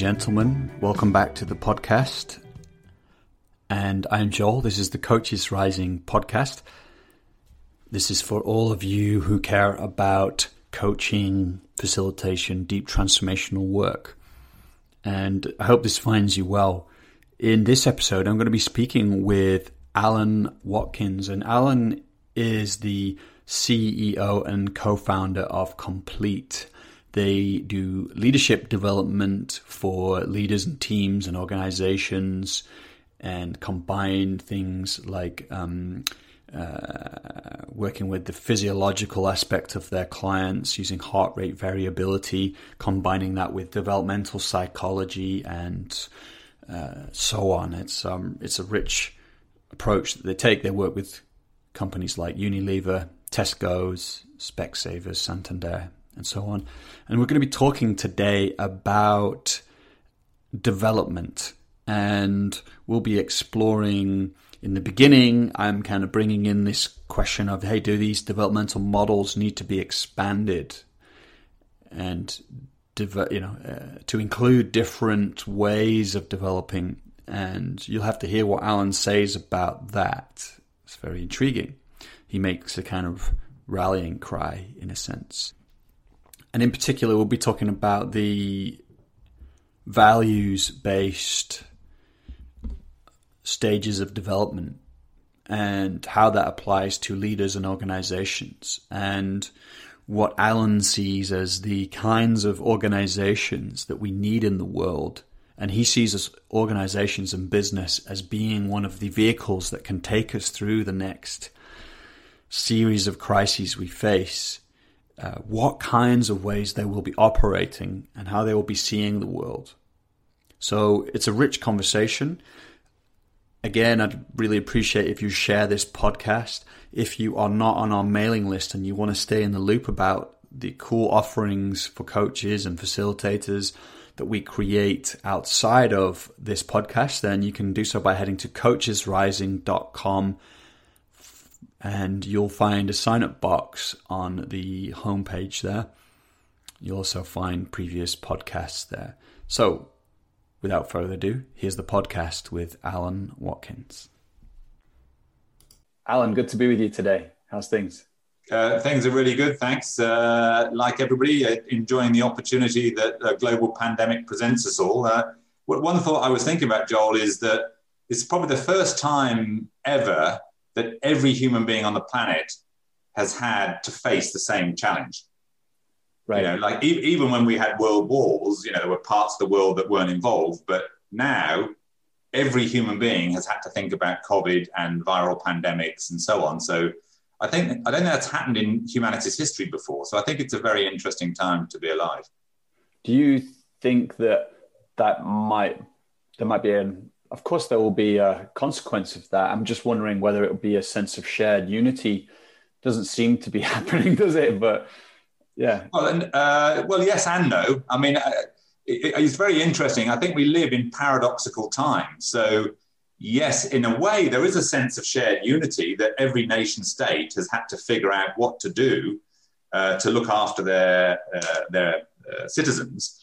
Gentlemen. Welcome back to the podcast. And I'm Joel. This is the Coaches Rising podcast. This is for all of you who care about coaching, facilitation, deep transformational work. And I hope this finds you well. In this episode, I'm going to be speaking with Alan Watkins. And Alan is the CEO and co founder of Complete. They do leadership development for leaders and teams and organizations and combine things like um, uh, working with the physiological aspect of their clients using heart rate variability, combining that with developmental psychology and uh, so on. It's um, it's a rich approach that they take. They work with companies like Unilever, Tesco's, Specsavers, Santander, and so on. And we're going to be talking today about development. And we'll be exploring in the beginning, I'm kind of bringing in this question of hey, do these developmental models need to be expanded? And you know, uh, to include different ways of developing, and you'll have to hear what Alan says about that. It's very intriguing. He makes a kind of rallying cry, in a sense. And in particular, we'll be talking about the values based stages of development and how that applies to leaders and organizations and what Alan sees as the kinds of organizations that we need in the world. And he sees us organizations and business as being one of the vehicles that can take us through the next series of crises we face uh, what kinds of ways they will be operating and how they will be seeing the world. So it's a rich conversation. Again, I'd really appreciate if you share this podcast. If you are not on our mailing list and you want to stay in the loop about the cool offerings for coaches and facilitators that we create outside of this podcast, then you can do so by heading to coachesrising.com and you'll find a sign up box on the homepage there. You'll also find previous podcasts there. So, without further ado, here's the podcast with Alan Watkins. Alan, good to be with you today. How's things? Uh, things are really good, thanks. Uh, like everybody, uh, enjoying the opportunity that a global pandemic presents us all. Uh, one thought I was thinking about, Joel, is that it's probably the first time ever that every human being on the planet has had to face the same challenge. Right. You know, like e- even when we had world wars, you know, there were parts of the world that weren't involved, but now every human being has had to think about COVID and viral pandemics and so on. So I think I don't think that's happened in humanity's history before. So I think it's a very interesting time to be alive. Do you think that that might there might be an of course, there will be a consequence of that. I'm just wondering whether it will be a sense of shared unity. Doesn't seem to be happening, does it? But yeah. Well, and, uh, well, yes and no. I mean, uh, it, it's very interesting. I think we live in paradoxical times. So, yes, in a way, there is a sense of shared unity that every nation state has had to figure out what to do uh, to look after their uh, their uh, citizens.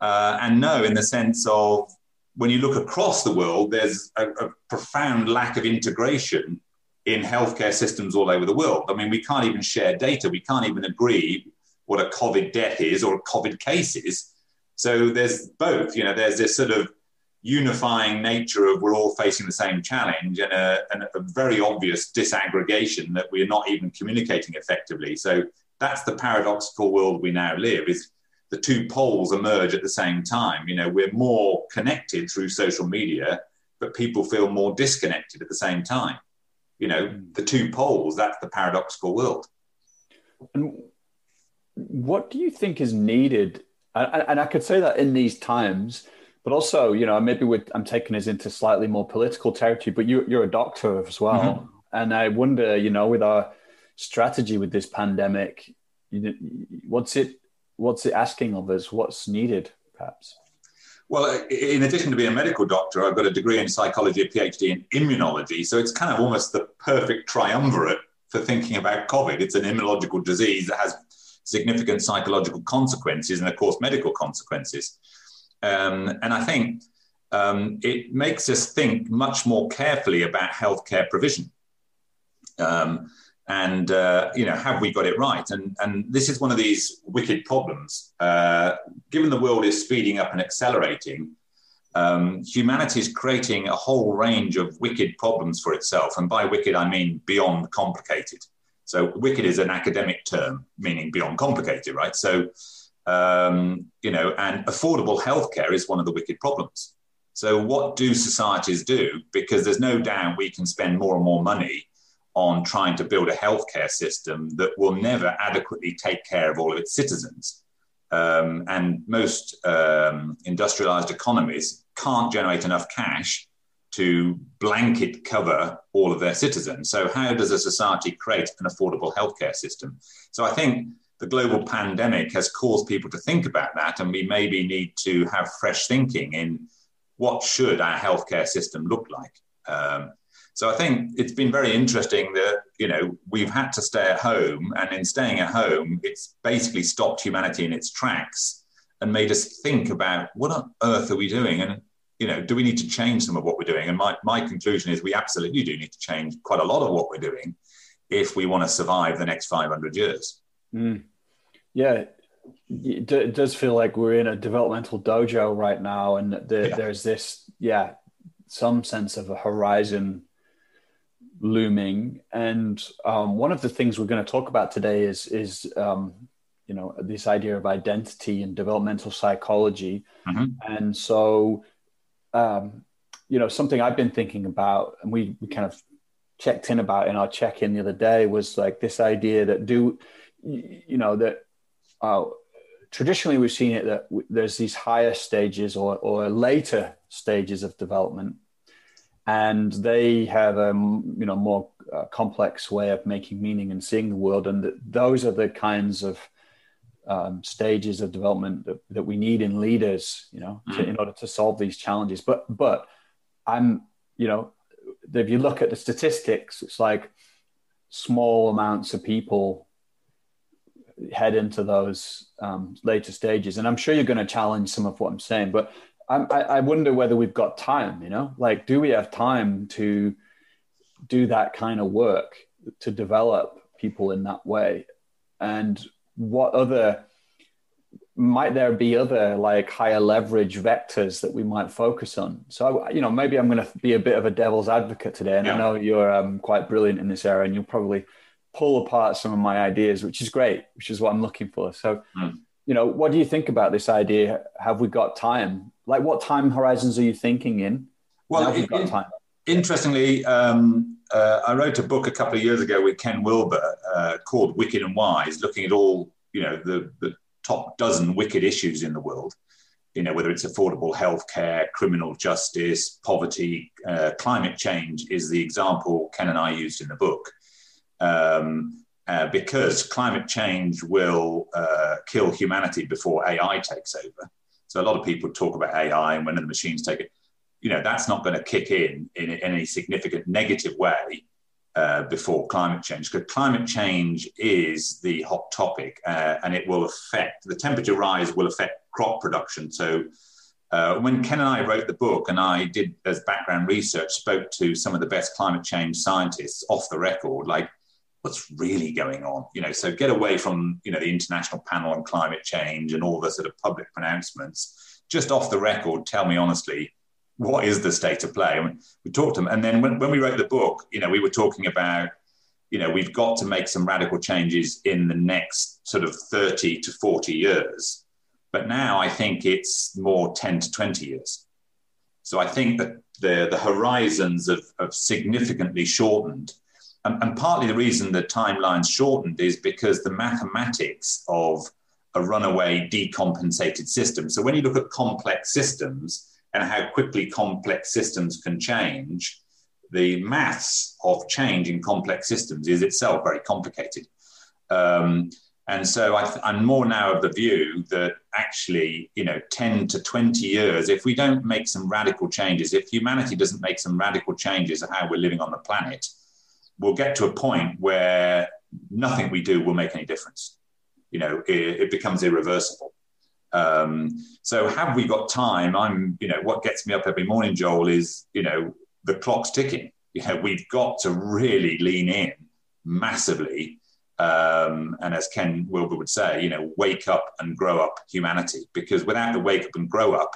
Uh, and no, in the sense of when you look across the world, there's a, a, profound lack of integration in healthcare systems all over the world. I mean, we can't even share data. We can't even agree what a COVID death is or a COVID case is. So there's both, you know, there's this sort of unifying nature of we're all facing the same challenge and a, and a very obvious disaggregation that we're not even communicating effectively. So that's the paradoxical world we now live is the two poles emerge at the same time. You know, we're more connected through social media, but people feel more disconnected at the same time. You know, hmm. the two poles, that's the paradoxical world. And what do you think is needed? And I could say that in these times, but also, you know, maybe I'm taking us into slightly more political territory, but you, are a doctor as well. Mm-hmm. And I wonder, you know, with our strategy with this pandemic, what's it what's it asking of us? What's needed, perhaps? Well, in addition to being a medical doctor, I've got a degree in psychology, a PhD in immunology. So it's kind of almost the perfect triumvirate for thinking about COVID. It's an immunological disease that has significant psychological consequences and, of course, medical consequences. Um, and I think um, it makes us think much more carefully about healthcare provision. Um, and uh, you know, have we got it right? And and this is one of these wicked problems. Uh, given the world is speeding up and accelerating, um, humanity is creating a whole range of wicked problems for itself. And by wicked, I mean beyond complicated. So wicked is an academic term meaning beyond complicated, right? So um, you know, and affordable healthcare is one of the wicked problems. So, what do societies do? Because there's no doubt we can spend more and more money on trying to build a healthcare system that will never adequately take care of all of its citizens. Um, and most um, industrialized economies can't generate enough cash to blanket cover all of their citizens. So, how does a society create an affordable healthcare system? So, I think the global pandemic has caused people to think about that, and we maybe need to have fresh thinking in what should our healthcare system look like? Um, so I think it's been very interesting that you know we've had to stay at home, and in staying at home, it's basically stopped humanity in its tracks and made us think about what on earth are we doing, and you know, do we need to change some of what we're doing? And my my conclusion is we absolutely do need to change quite a lot of what we're doing if we want to survive the next 500 years. Mm. Yeah, it does feel like we're in a developmental dojo right now, and the, yeah. there's this, yeah, some sense of a horizon looming. And um, one of the things we're going to talk about today is is um, you know this idea of identity and developmental psychology. Mm-hmm. And so, um, you know, something I've been thinking about, and we we kind of checked in about in our check in the other day was like this idea that do you know that uh, traditionally we've seen it that there's these higher stages or, or later stages of development and they have a you know more uh, complex way of making meaning and seeing the world and th- those are the kinds of um, stages of development that, that we need in leaders you know to, mm. in order to solve these challenges but but i'm you know if you look at the statistics it's like small amounts of people head into those um, later stages. And I'm sure you're going to challenge some of what I'm saying, but I'm, I, I wonder whether we've got time. You know, like, do we have time to do that kind of work to develop people in that way? And what other might there be other like higher leverage vectors that we might focus on so you know maybe i'm going to be a bit of a devil's advocate today and yeah. i know you're um, quite brilliant in this area and you'll probably pull apart some of my ideas, which is great, which is what I'm looking for. So, mm. you know, what do you think about this idea? Have we got time? Like, what time horizons are you thinking in? Well, it, got time? interestingly, um, uh, I wrote a book a couple of years ago with Ken Wilber uh, called Wicked and Wise, looking at all, you know, the, the top dozen wicked issues in the world. You know, whether it's affordable healthcare, criminal justice, poverty, uh, climate change is the example Ken and I used in the book um, uh, because climate change will uh, kill humanity before AI takes over. So a lot of people talk about AI and when the machines take it, you know, that's not going to kick in in, any significant negative way uh, before climate change, because climate change is the hot topic uh, and it will affect the temperature rise will affect crop production. So uh, when Ken and I wrote the book, and I did as background research, spoke to some of the best climate change scientists off the record, like what's really going on you know so get away from you know the international panel on climate change and all the sort of public pronouncements. Just off the record tell me honestly what is the state of play? Mean, we talked to them. And then when, when we wrote the book you know we were talking about you know we've got to make some radical changes in the next sort of 30 to 40 years. But now i think it's more 10 to 20 years. So i think that the, the horizons have, have significantly shortened and, and partly the reason the timeline's shortened is because the mathematics of a runaway decompensated system. So when you look at complex systems and how quickly complex systems can change, the maths of change in complex systems is itself very complicated. Um, and so I am more now of the view that actually, you know, 10 to 20 years, if we don't make some radical changes, if humanity doesn't make some radical changes of how we're living on the planet, we'll get to a point where nothing we do will make any difference. You know, it, it becomes irreversible. Um, so have we got time? I'm, you know, what gets me up every morning, Joel, is, you know, the clock's ticking. You know, we've got to really lean in massively. Um, and as Ken Wilber would say, you know, wake up and grow up humanity, because without the wake up and grow up,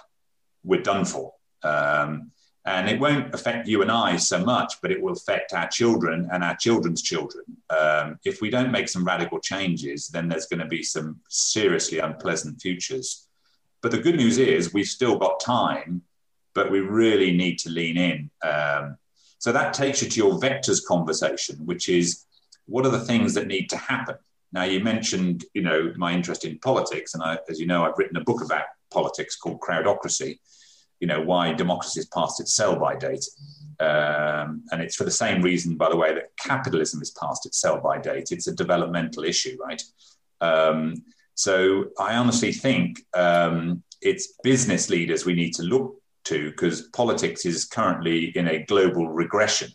we're done for. Um, and it won't affect you and I so much, but it will affect our children and our children's children. Um, if we don't make some radical changes, then there's going to be some seriously unpleasant futures. But the good news is we've still got time, but we really need to lean in. Um, so that takes you to your vectors conversation, which is what are the things that need to happen? Now you mentioned, you know, my interest in politics, and I, as you know, I've written a book about politics called Crowdocracy you know, why democracy has passed its sell by date. Um, and it's for the same reason, by the way, that capitalism is past its sell by date. It's a developmental issue, right? Um, so I honestly think um, it's business leaders we need to look to because politics is currently in a global regression.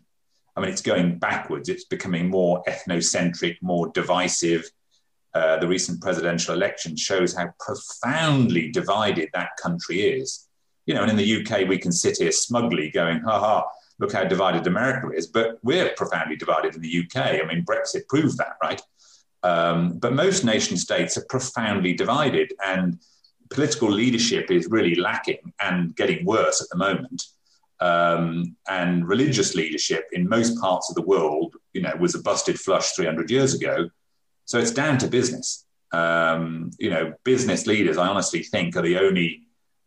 I mean, it's going backwards. It's becoming more ethnocentric, more divisive. Uh, the recent presidential election shows how profoundly divided that country is you know, and in the UK, we can sit here smugly going, ha ha, look how divided America is. But we're profoundly divided in the UK. I mean, Brexit proved that, right? Um, but most nation states are profoundly divided, and political leadership is really lacking and getting worse at the moment. Um, and religious leadership in most parts of the world, you know, was a busted flush 300 years ago. So it's down to business. Um, you know, business leaders, I honestly think, are the only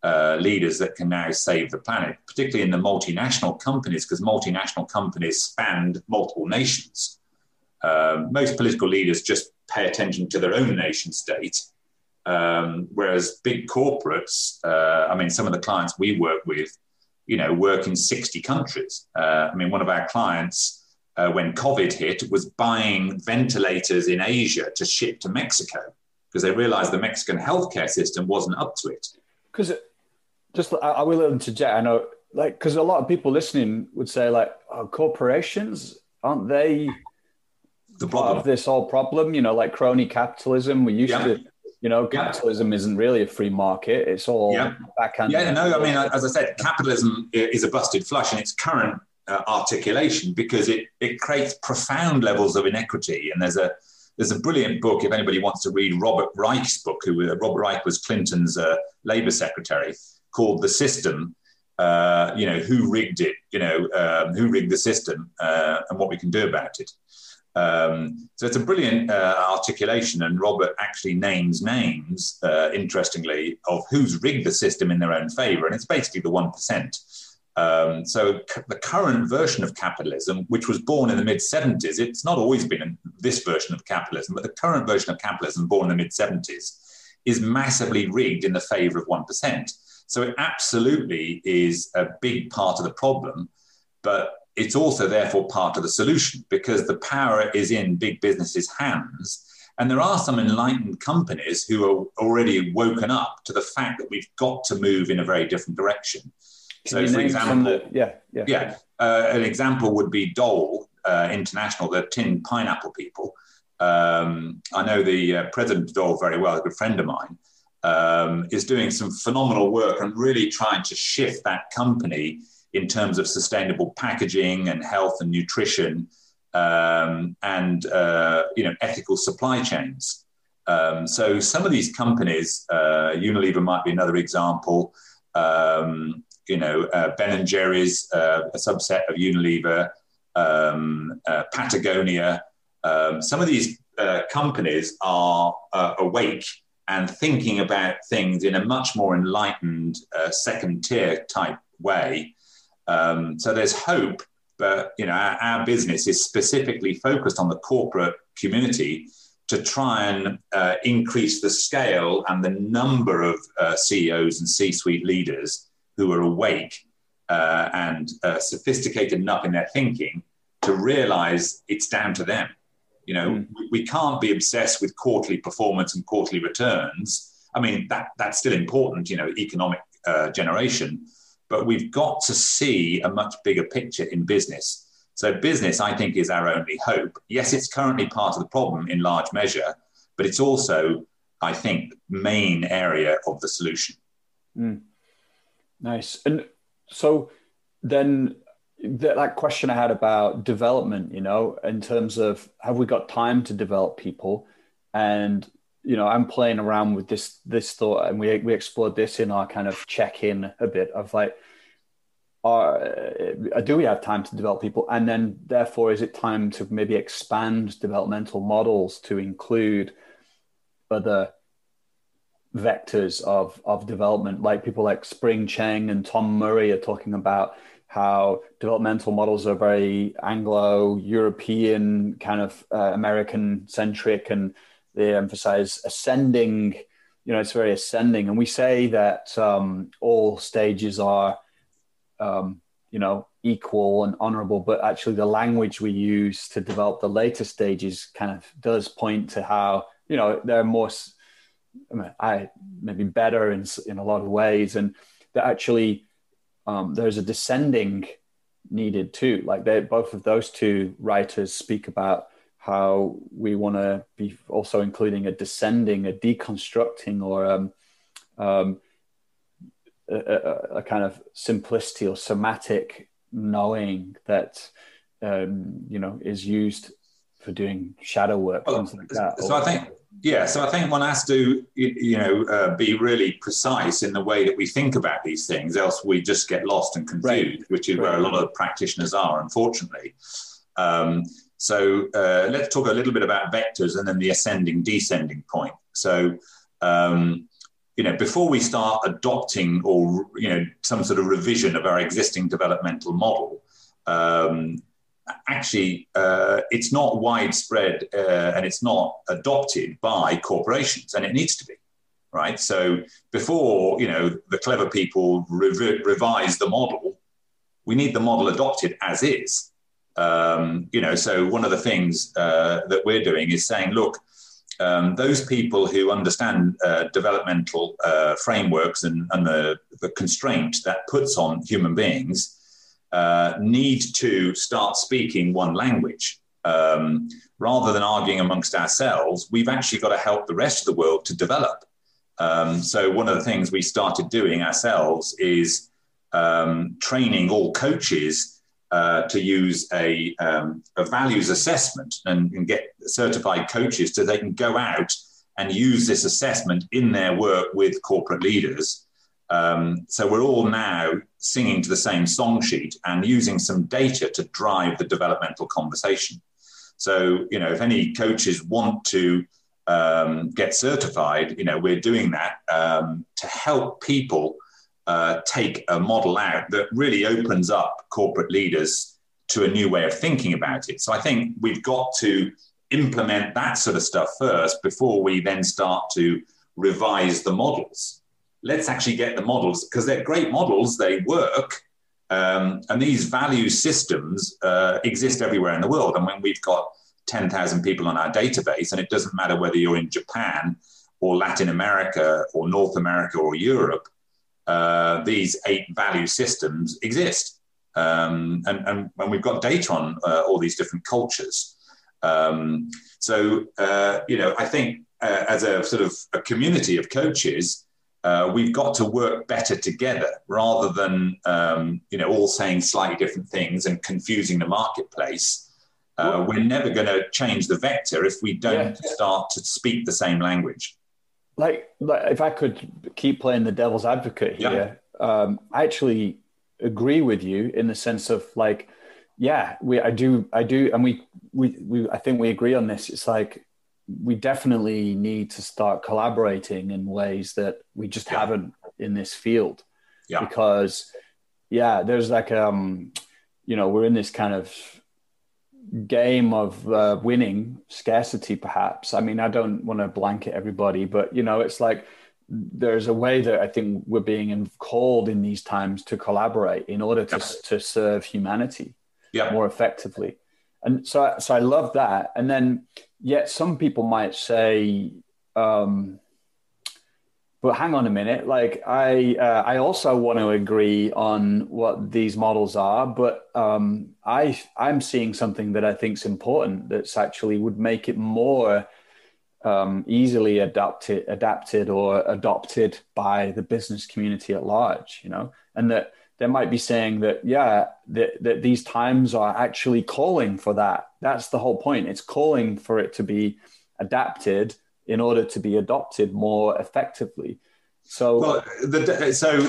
uh, leaders that can now save the planet, particularly in the multinational companies, because multinational companies spanned multiple nations. Um, most political leaders just pay attention to their own nation state, um, whereas big corporates, uh, I mean, some of the clients we work with, you know, work in 60 countries. Uh, I mean, one of our clients, uh, when COVID hit, was buying ventilators in Asia to ship to Mexico because they realized the Mexican healthcare system wasn't up to it because just I, will interject. I know, like, because a lot of people listening would say, like, oh, corporations aren't they the part of this whole problem? You know, like crony capitalism. We used yeah. to, you know, capitalism yeah. isn't really a free market. It's all yeah. backhand. Yeah, no, I mean, as I said, capitalism is a busted flush in its current uh, articulation because it it creates profound levels of inequity, and there's a there's a brilliant book if anybody wants to read Robert Reich's book. Who uh, Robert Reich was Clinton's uh, Labor Secretary, called The System. Uh, you know who rigged it. You know um, who rigged the system uh, and what we can do about it. Um, so it's a brilliant uh, articulation, and Robert actually names names, uh, interestingly, of who's rigged the system in their own favor, and it's basically the one percent. Um, so c- the current version of capitalism, which was born in the mid 70s, it's not always been this version of capitalism, but the current version of capitalism, born in the mid 70s, is massively rigged in the favor of 1%. So it absolutely is a big part of the problem, but it's also therefore part of the solution because the power is in big businesses' hands. And there are some enlightened companies who are already woken up to the fact that we've got to move in a very different direction. So, for example, the, yeah, yeah, yeah, uh, an example would be Dole uh, International, the tin pineapple people. Um, I know the uh, president of Dole very well, a good friend of mine, um, is doing some phenomenal work and really trying to shift that company in terms of sustainable packaging and health and nutrition um, and uh, you know ethical supply chains. Um, so some of these companies, uh, Unilever might be another example. Um, you know, uh, Ben and Jerry's, uh, a subset of Unilever, um, uh, Patagonia. Um, some of these uh, companies are awake and thinking about things in a much more enlightened uh, second tier type way. Um, so there's hope, but you know, our, our, business is specifically focused on the corporate community to try and increase the scale and the number of CEOs and C-suite leaders who are awake uh, and uh, sophisticated enough in their thinking to realize it's down to them. You know, mm. we, can't be obsessed with quarterly performance and quarterly returns. I mean, that, that's still important, you know, economic uh, generation, but we've got to see a much bigger picture in business. So, business, I think, is our only hope. Yes, it's currently part of the problem in large measure, but it's also I think, main area of the solution. Mm. Nice. And so then that, that question I had about development, you know, in terms of have we got time to develop people? And you know, I'm playing around with this this thought, and we we explored this in our kind of check in a bit of like, are, uh, do we have time to develop people, and then therefore is it time to maybe expand developmental models to include other vectors of of development, like people like Spring Cheng and Tom Murray are talking about how developmental models are very Anglo European, kind of uh, American centric, and they emphasize ascending. You know, it's very ascending, and we say that um, all stages are, um, you know, equal and honorable. But actually, the language we use to develop the later stages kind of does point to how you know they're more, I, mean, I maybe better in in a lot of ways, and that actually um, there's a descending needed too. Like they, both of those two writers speak about how we want to be also including a descending, a deconstructing, or um, um, a, a, a, kind of simplicity or somatic knowing that um, you know is used for doing shadow work, well, things like that. So or, I think yeah, so I think one has to, you know, uh, be really precise in the way that we think about these things, else we just get lost and confused, right. which is right. where a lot of practitioners are, unfortunately. Um, so uh, let's talk a little bit about vectors and then the ascending, descending point. So, um, you know, before we start adopting or you know some sort of revision of our existing developmental model, um, actually uh, it's not widespread uh, and it's not adopted by corporations and it needs to be right? So before you know the clever people rev- revise the model we need the model adopted as is. Um, you know so one of the things uh, that we're doing is saying look um, those people who understand uh, developmental uh, frameworks and, and the, the constraint that puts on human beings uh, need to start speaking one language. Um, rather than arguing amongst ourselves, we've actually got to help the rest of the world to develop. Um, so, one of the things we started doing ourselves is um, training all coaches uh, to use a, um, a values assessment and, and, get certified coaches so they can go out and use this assessment in their work with corporate leaders um, so we're all now singing to the same song sheet and using some data to drive the developmental conversation. So, you know, if any coaches want to um, get certified, you know, we're doing that um, to help people uh, take a model out that really opens up corporate leaders to a new way of thinking about it. So I think we've got to implement that sort of stuff first before we then start to revise the models let's actually get the models because they're great models, they work. Um, and these value systems uh, exist everywhere in the world. And when we've got 10,000 people on our database, and it doesn't matter whether you're in Japan or Latin America or North America or Europe, uh, these eight value systems exist. Um, and, and, and, we've got data on uh, all these different cultures. Um, so, uh, you know, I think uh, as a sort of a community of coaches, uh, we've got to work better together rather than um, you know all saying slightly different things and confusing the marketplace. Uh, we're never going to change the vector if we don't yeah. start to speak the same language. Like, like, if I could keep playing the devil's advocate here, yeah. um, I actually agree with you in the sense of like, yeah, we I do I do, and we we we I think we agree on this. It's like we definitely need to start collaborating in ways that we just yeah. haven't in this field. Yeah. Because yeah, there's like um you know, we're in this kind of game of uh, winning scarcity perhaps. I mean, I don't want to blanket everybody, but you know, it's like there's a way that I think we're being called in these times to collaborate in order to, yeah. to serve humanity yeah. more effectively. And so, so I love that. And then Yet some people might say, um, but hang on a minute. Like I, uh, I also want to agree on what these models are, but um, I, I'm seeing something that I think is important. That's actually would make it more um, easily adapted, adapted or adopted by the business community at large. You know, and that they might be saying that yeah, that, that these times are actually calling for that. That's the whole point. It's calling for it to be adapted in order to be adopted more effectively. So, well, the, so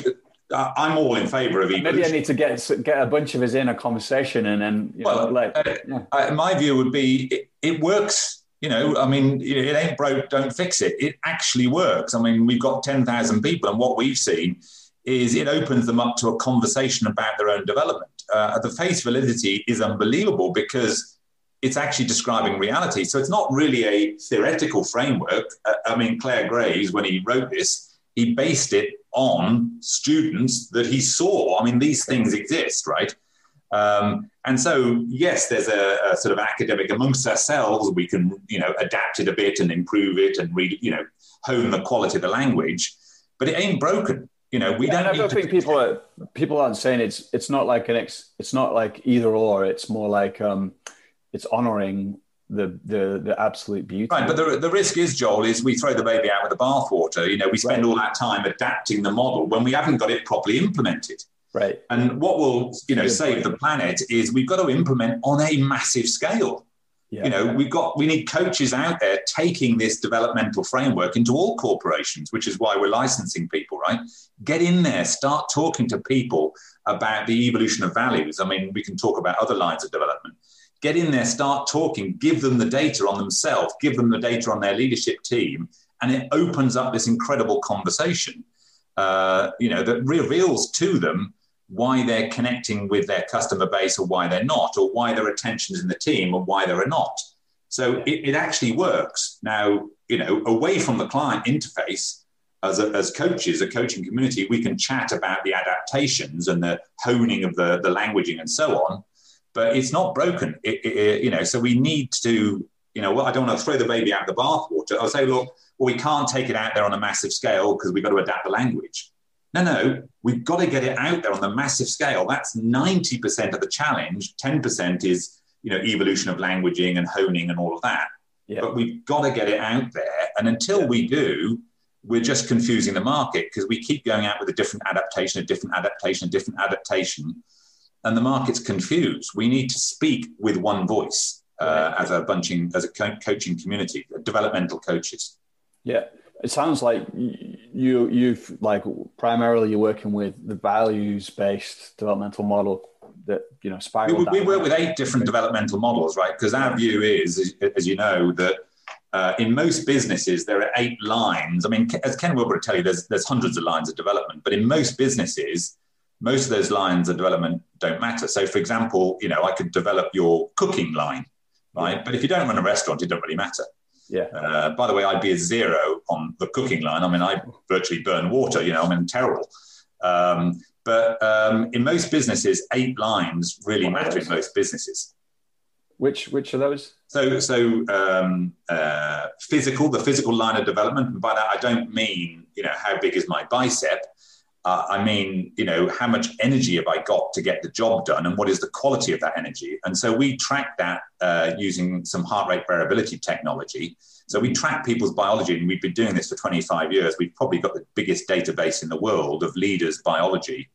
uh, I'm all in favour of evolution. Maybe I need to get get a bunch of us in a conversation and then. well, know, like, uh, yeah. uh, my view would be it, it, works. You know, I mean, it ain't broke, don't fix it. It actually works. I mean, we've got ten thousand people, and what we've seen is it opens them up to a conversation about their own development. Uh, the face validity is unbelievable because it's actually describing reality. So it's not really a theoretical framework. Uh, I mean, Clare Graves, when he wrote this, he based it on students that he saw. I mean, these things exist, right? Um, and so, yes, there's a, a, sort of academic amongst ourselves. We can, you know, adapt it a bit and improve it and read, you know, hone the quality of the language. But it ain't broken. You know, we yeah, don't. I don't think people are people aren't saying it's it's not like an ex. It's not like either or. It's more like um, it's honoring the the the absolute beauty. Right, but the, the risk is, Joel, is we throw the baby out with the bathwater. You know, we spend right. all that time adapting the model when we haven't got it properly implemented. Right. And what will you know save the planet is we've got to implement on a massive scale. Yeah. You know, we've got we need coaches out there taking this developmental framework into all corporations, which is why we're licensing people, right? Get in there, start talking to people about the evolution of values. I mean, we can talk about other lines of development get in there, start talking, give them the data on themselves, give them the data on their leadership team, and it opens up this incredible conversation. Uh, you know that reveals to them why they're connecting with their customer base or why they're not, or why their attention's in the team or why they're not. So it, it actually works. Now, you know, away from the client interface, as, a, as coaches, a coaching community, we can chat about the adaptations and the honing of the, the languaging and so on but it's not broken. It, it, you know, so we need to, you know, well, I don't want to throw the baby out of the bathwater. I'll say, look, well, we can't take it out there on a massive scale because we've got to adapt the language. No, no, we've got to get it out there on the massive scale. That's 90% of the challenge. 10% is, you know, evolution of languaging and honing and all of that. Yeah. But we've got to get it out there. And until yeah. we do, we're just confusing the market because we keep going out with a different adaptation, a different adaptation, a different adaptation and the market's confused. We need to speak with one voice uh, as a bunching, as a co- coaching community, developmental coaches. Yeah, it sounds like you you've like primarily you're working with the values based developmental model that you know spiral. We, we work with eight different developmental models, right? Because our view is, as, you know, that. Uh, in most businesses, there are eight lines. I mean, as Ken Wilber would tell you, there's, there's hundreds of lines of development. But in most businesses, most of those lines of development don't matter. So, for example, you know, I could develop your cooking line, right? But if you don't run a restaurant, it doesn't really matter. Yeah. Uh, by the way, I'd be a zero on the cooking line. I mean, I virtually burn water. You know, I'm mean, terrible. Um, but um, in most businesses, eight lines really matter in most businesses. Which which are those? So so um, uh, physical, the physical line of development. And by that, I don't mean you know how big is my bicep uh, I mean, you know, how much energy have I got to get the job done, and what is the quality of that energy? And so we track that uh, using some heart rate variability technology. So we track people's biology, and we've been doing this for 25 years. We've probably got the biggest database in the world of leaders' biology,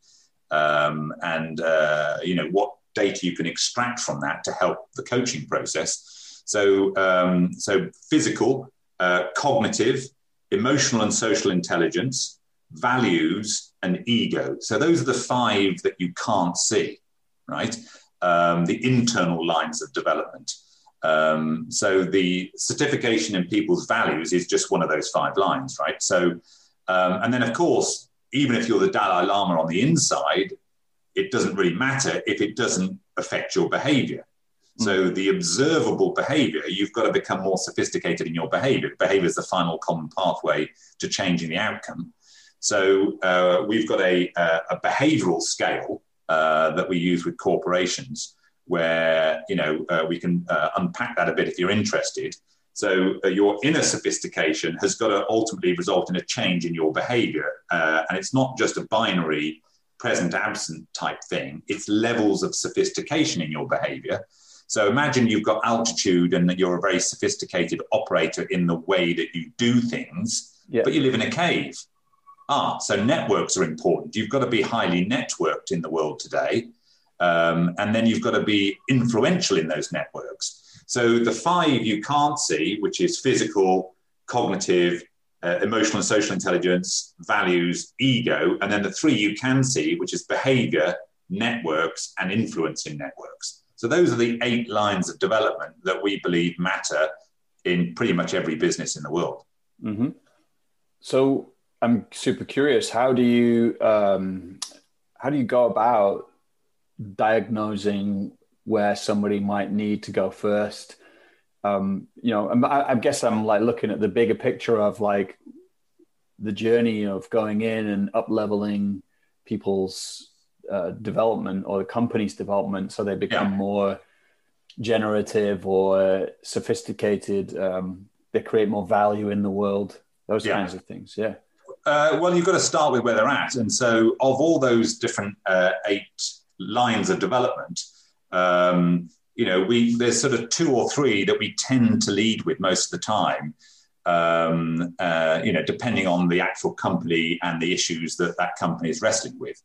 um, and uh, you know what data you can extract from that to help the coaching process. So, um, so physical, uh, cognitive, emotional, and social intelligence, values and ego. So those are the five that you can't see, right? Um, the internal lines of development. Um, so the certification in people's values is just one of those five lines, right? So, um, and then of course, even if you're the Dalai Lama on the inside, it doesn't really matter if it doesn't affect your behavior. So hmm. the observable behavior, you've got to become more sophisticated in your behavior. Behavior is the final common pathway to changing the outcome. So uh, we've got a, a behavioral scale uh, that we use with corporations where you know uh, we can uh, unpack that a bit if you're interested. So uh, your inner sophistication has got to ultimately result in a change in your behavior, uh, and it's not just a binary present absent type thing. It's levels of sophistication in your behavior. So imagine you've got altitude and that you're a very sophisticated operator in the way that you do things, yeah. but you live in a cave. Ah, so networks are important. You've got to be highly networked in the world today. Um, and then you've got to be influential in those networks. So the five you can't see, which is physical, cognitive, uh, emotional and social intelligence, values, ego, and then the three you can see, which is behavior, networks, and influencing networks. So those are the eight lines of development that we believe matter in pretty much every business in the world. Mm-hmm. So I'm super curious. How do you um, how do you go about diagnosing where somebody might need to go first? um, you know, I, I guess I'm like looking at the bigger picture of like the journey of going in and up leveling people's uh, development or the company's development so they become yeah. more generative or sophisticated. Um, they create more value in the world. Those yeah. kinds of things. Yeah. Uh, well, you've got to start with where they're at, and so of all those different uh, eight lines of development, um, you know, we there's sort of two or three that we tend to lead with most of the time. Um, uh, you know, depending on the actual company and the issues that that company is wrestling with.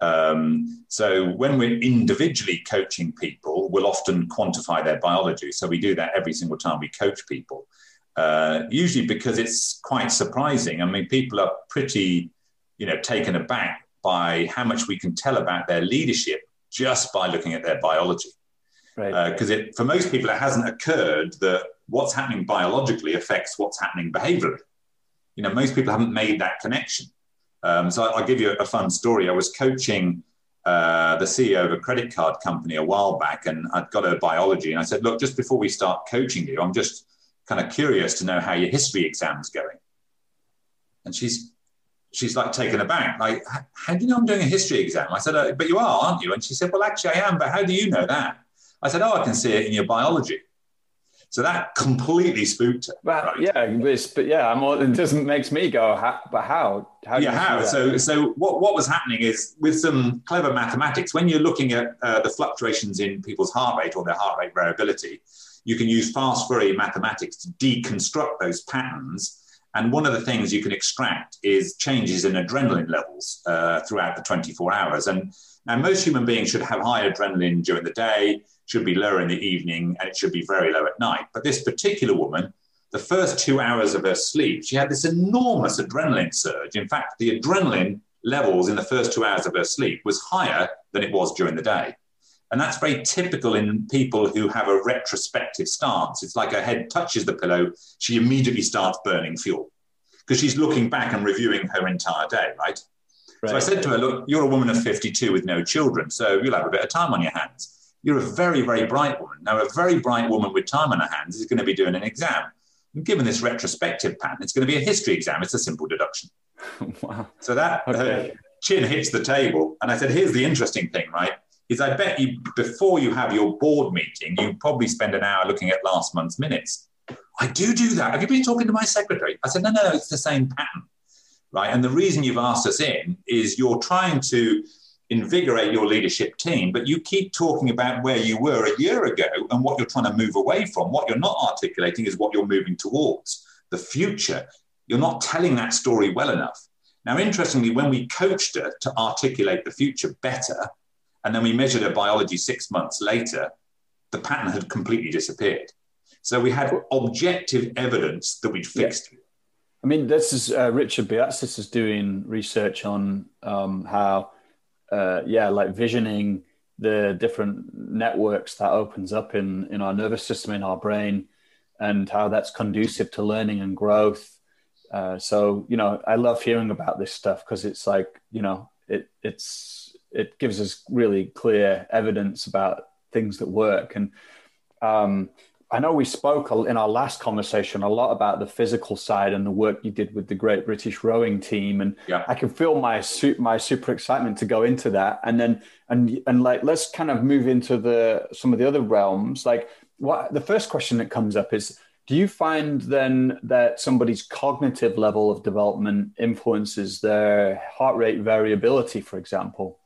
Um, so when we're individually coaching people, we'll often quantify their biology. So we do that every single time we coach people. Uh, usually because it's quite surprising. I mean, people are pretty, you know, taken aback by how much we can tell about their leadership just by looking at their biology. Because right. uh, for most people, it hasn't occurred that what's happening biologically affects what's happening behaviorally. You know, most people haven't made that connection. Um, so I'll give you a fun story. I was coaching uh, the CEO of a credit card company a while back, and I'd got her biology, and I said, "Look, just before we start coaching you, I'm just kind of curious to know how your history exam's going." And she's she's like taken aback, like, "How do you know I'm doing a history exam?" I said, uh, "But you are, aren't you?" And she said, "Well, actually, I am, but how do you know that?" I said, Oh, I can see it in your biology. So that completely spooked her. But, right? Yeah, but yeah, I'm all, it doesn't makes me go, how, but how? How? Yeah, how? So, so what, what was happening is with some clever mathematics, when you're looking at uh, the fluctuations in people's heart rate or their heart rate variability, you can use fast Fourier mathematics to deconstruct those patterns. And one of the things you can extract is changes in adrenaline levels uh, throughout the 24 hours. And now, most human beings should have high adrenaline during the day should be lower in the evening and it should be very low at night. But this particular woman, the first two hours of her sleep, she had this enormous adrenaline surge. In fact, the adrenaline levels in the first two hours of her sleep was higher than it was during the day. And that's very typical in people who have a retrospective stance. It's like her head touches the pillow, she immediately starts burning fuel because she's looking back and reviewing her entire day, right? right? So I said to her, Look, you're a woman of 52 with no children, so you'll have a bit of time on your hands. You're a very, very bright woman. Now, a very bright woman with time on her hands is going to be doing an exam. And given this retrospective pattern, it's going to be a history exam. It's a simple deduction. wow. So that okay. uh, chin hits the table. And I said, here's the interesting thing, right? Is I bet you before you have your board meeting, you probably spend an hour looking at last month's minutes. I do do that. Have you been talking to my secretary? I said, no, no, it's the same pattern, right? And the reason you've asked us in is you're trying to invigorate your leadership team, but you keep talking about where you were a year ago and what you're trying to move away from. What you're not articulating is what you're moving towards, the future. You're not telling that story well enough. Now, interestingly, when we coached her to articulate the future better, and then we measured her biology six months later, the pattern had completely disappeared. So we had objective evidence that we'd fixed. Yeah. I mean, this is uh, Richard Boyatzis is doing research on um, how uh, yeah, like visioning the different networks that opens up in in our nervous system, in our brain, and how that's conducive to learning and growth. Uh, so you know, I love hearing about this stuff because it's like you know, it it's it gives us really clear evidence about things that work and. Um, I know we spoke in our last conversation a lot about the physical side and the work you did with the Great British Rowing Team, and yeah. I can feel my my super excitement to go into that. And then and and like let's kind of move into the some of the other realms. Like what the first question that comes up is: Do you find then that somebody's cognitive level of development influences their heart rate variability, for example?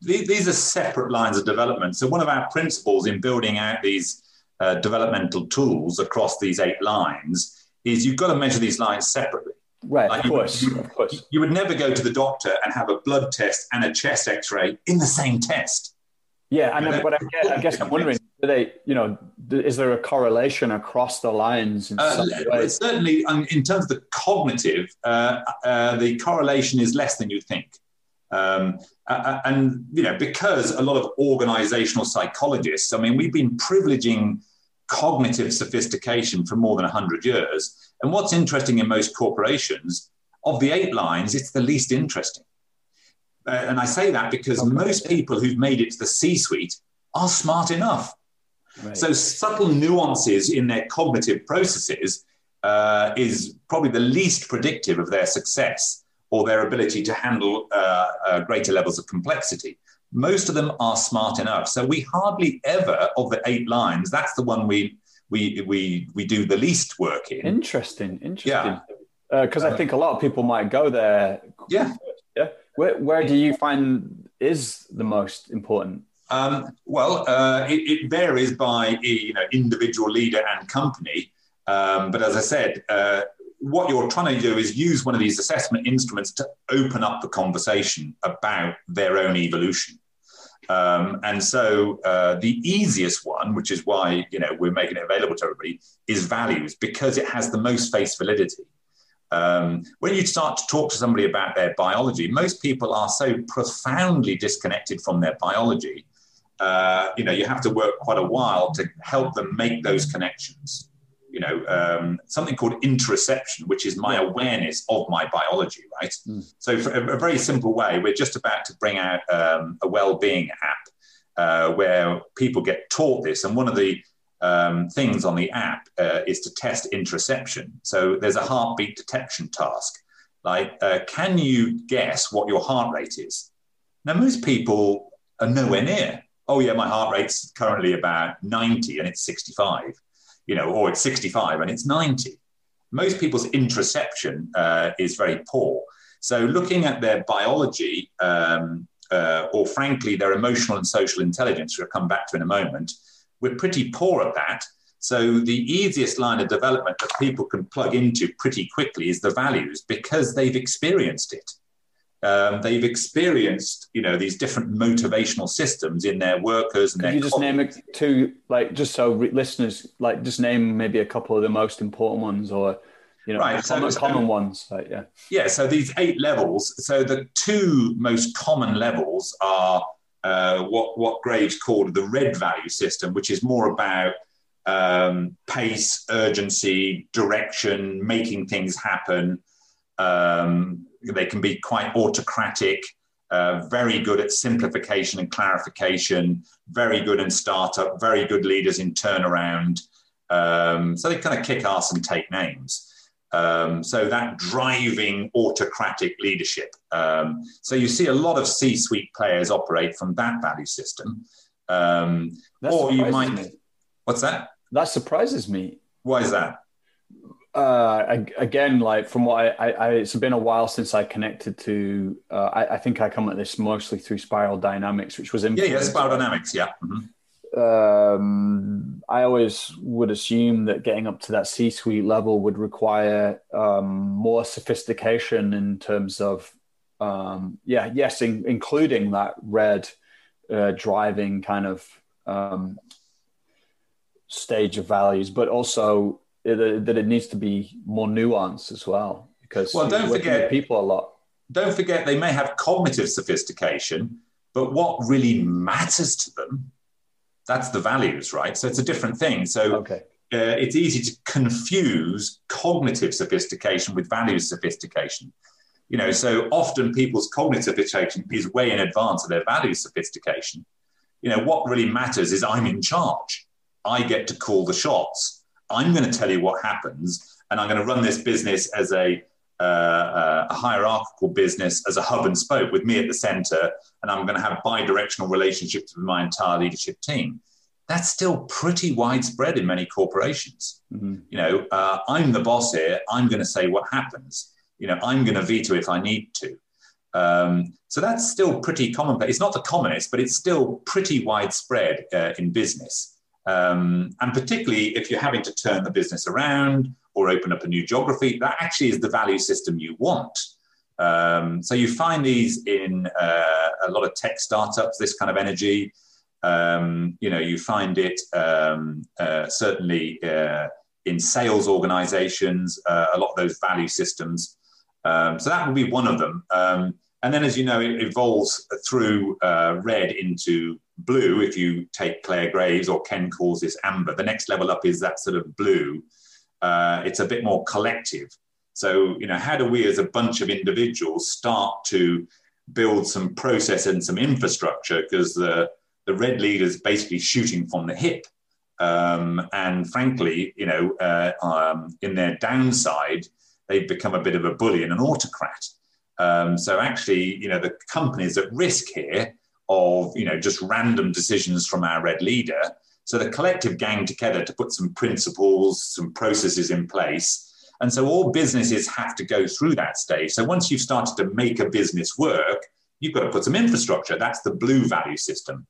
These are separate lines of development. So one of our principles in building out these uh, developmental tools across these eight lines is you've got to measure these lines separately. Right, like of course, you, of course. You would never go to the doctor and have a blood test and a chest X-ray in the same test. Yeah, and then, but I guess, I guess I'm wondering, do they, you know, is there a correlation across the lines? Uh, certainly, um, in terms of the cognitive, uh, uh, the correlation is less than you'd think. Um, and you know, because a lot of organizational psychologists, I mean, we've been privileging cognitive sophistication for more than 100 years. And what's interesting in most corporations, of the eight lines, it's the least interesting. Uh, and I say that because okay. most people who've made it to the C suite are smart enough. Right. So subtle nuances in their cognitive processes uh, is probably the least predictive of their success or their ability to handle uh, uh, greater levels of complexity. Most of them are smart enough. So we hardly ever, of the eight lines, that's the one we we we we do the least work in. Interesting, interesting. Yeah, because uh, I think a lot of people might go there. Yeah, yeah. Where where do you find is the most important? Um, well, uh, it, it, varies by you know individual leader and company. Um, but as I said, uh, what you're trying to do is use one of these assessment instruments to open up the conversation about their own evolution. Um, and so uh, the easiest one, which is why you know we're making it available to everybody, is values because it has the most face validity. Um, when you start to talk to somebody about their biology, most people are so profoundly disconnected from their biology. Uh, you know, you have to work quite a while to help them make those connections you know, um, something called interoception, which is my awareness of my biology, right? Mm. So, for a, a, very simple way, we're just about to bring out um, a well-being app uh, where people get taught this, and one of the um, things on the app uh, is to test interoception. So, there's a heartbeat detection task, like, uh, can you guess what your heart rate is? Now, most people are nowhere near. Oh yeah, my heart rate's currently about 90 and it's 65 you know, or it's 65 and it's 90. Most people's interoception uh, is very poor. So, looking at their biology, um, uh, or frankly, their emotional and social intelligence, which I'll come back to in a moment, we're pretty poor at that. So, the easiest line of development that people can plug into pretty quickly is the values because they've experienced it um, they've experienced, you know, these different motivational systems in their workers and Can their. You just colleagues. name it two, like, just so re- listeners, like, just name maybe a couple of the most important ones, or you know, right. common, so, common ones. Like, yeah. Yeah. So these eight levels. So the two most common levels are uh, what what Graves called the red value system, which is more about um, pace, urgency, direction, making things happen. Um, they can be quite autocratic, uh, very good at simplification and clarification, very good in startup, very good leaders in turnaround. Um, so they kind of kick ass and take names. Um, so that driving autocratic leadership. Um, so you see a lot of C-suite players operate from that value system. Um, or you might. Me. What's that? That surprises me. Why is that? Uh, again, like from what I, I, it's been a while since I connected to. Uh, I, I, think I come at this mostly through Spiral Dynamics, which was in yeah, yeah, Spiral Dynamics, yeah. Mm-hmm. Um, I always would assume that getting up to that C-suite level would require um, more sophistication in terms of, um, yeah, yes, in, including that red uh, driving kind of um, stage of values, but also that it needs to be more nuanced as well because well, don't forget people a lot. Don't forget they may have cognitive sophistication, but what really matters to them, that's the values, right? So it's a different thing. So okay. uh, it's easy to confuse cognitive sophistication with values sophistication. You know, so often people's cognitive sophistication is way in advance of their values sophistication. You know, what really matters is I'm in charge. I get to call the shots I'm going to tell you what happens, and I'm going to run this business as a, uh, a hierarchical business, as a hub and spoke with me at the center, and I'm going to have bi-directional relationships with my entire leadership team. That's still pretty widespread in many corporations. Mm-hmm. You know, uh, I'm the boss here. I'm going to say what happens. You know, I'm going to veto if I need to. Um, so that's still pretty commonplace. It's not the commonest, but it's still pretty widespread uh, in business. Um, and particularly if you're having to turn the business around or open up a new geography, that actually is the value system you want. Um, so you find these in uh, a lot of tech startups, this kind of energy. Um, you know, you find it um, uh, certainly uh, in sales organizations, uh, a lot of those value systems. Um, so that would be one of them. And then, as you know, it evolves through uh, red into blue. If you take Clare Graves or Ken calls this amber, the next level up is that sort of blue. Uh, it's a bit more collective. So, you know, how do we as a bunch of individuals start to build some process and some infrastructure? Because the, the red leaders basically shooting from the hip. Um, and frankly, you know, uh, um, in their downside, they've become a bit of a bully and an autocrat. Um, so actually, you know, the companies at risk here of, you know, just random decisions from our red leader. So the collective gang together to put some principles, some processes in place. And so all businesses have to go through that stage. So once you've started to make a business work, you've got to put some infrastructure. That's the blue value system.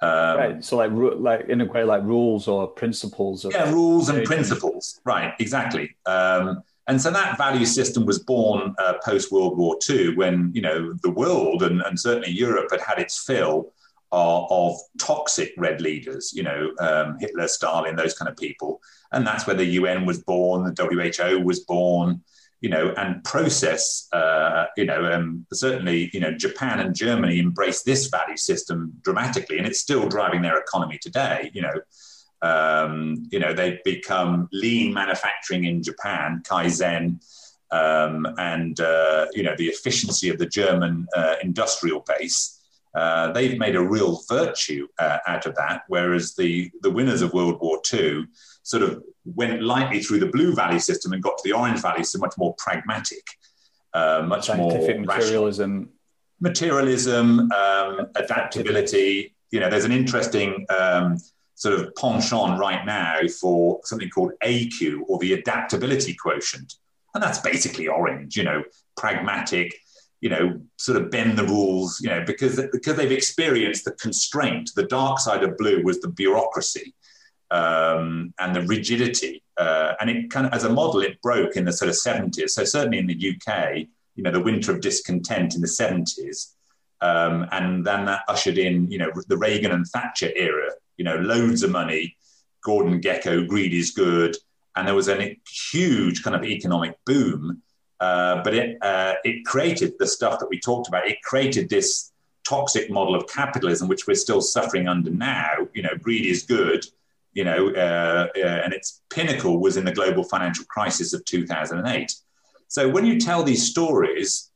Um, right. So like like in a way like rules or principles. yeah, rules and principles. Right. Exactly. Um, and so that value system was born uh, post World War II, when you know the world and, and certainly Europe had had its fill of, of toxic red leaders. You know, um, Hitler, Stalin, those kind of people, and that's where the UN was born, the WHO was born. You know, and process. Uh, you know, um, certainly, you know, Japan and Germany embraced this value system dramatically, and it's still driving their economy today. You know. Um, you know, they've become lean manufacturing in Japan, Kaizen, um, and uh, you know the efficiency of the German uh, industrial base. Uh, they've made a real virtue uh, out of that, whereas the the winners of World War II sort of went lightly through the blue valley system and got to the orange valley, so much more pragmatic, uh, much Scientific more materialism. Rational. Materialism, um, adaptability. You know, there's an interesting um, sort of penchant right now for something called AQ or the adaptability quotient. And that's basically orange, you know, pragmatic, you know, sort of bend the rules, you know, because, because they've experienced the constraint. The dark side of blue was the bureaucracy um, and the rigidity. Uh, and it kind of, as a model, it broke in the sort of 70s. So certainly in the UK, you know, the winter of discontent in the 70s. Um, and then that ushered in, you know, the Reagan and Thatcher era, you know, loads of money, Gordon Gekko, greed is good. And there was a huge kind of economic boom. Uh, but it, uh, it created the stuff that we talked about. It created this toxic model of capitalism, which we're still suffering under now. You know, greed is good, you know, uh, uh and its pinnacle was in the global financial crisis of 2008. So when you tell these stories,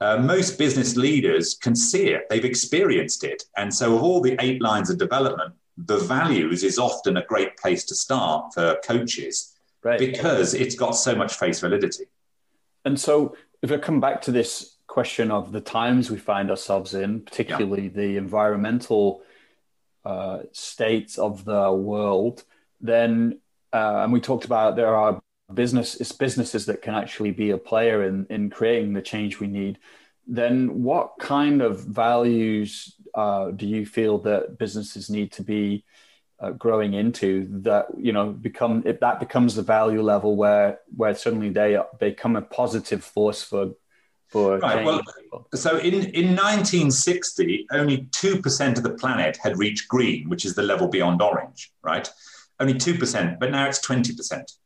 uh, most business leaders can see it, they've experienced it. And so, of all the eight lines of development, the values is often a great place to start for coaches right. because it's got so much face validity. And so, if I come back to this question of the times we find ourselves in, particularly yeah. the environmental uh, states of the world, then, uh, and we talked about there are business, it's businesses that can actually be a player in, in creating the change we need. Then, what kind of values uh, do you feel that businesses need to be uh, growing into that you know become if that becomes the value level where where suddenly they become a positive force for for right, well, so in in 1960 only 2% of the planet had reached green which is the level beyond orange right? Only 2% but now it's 20%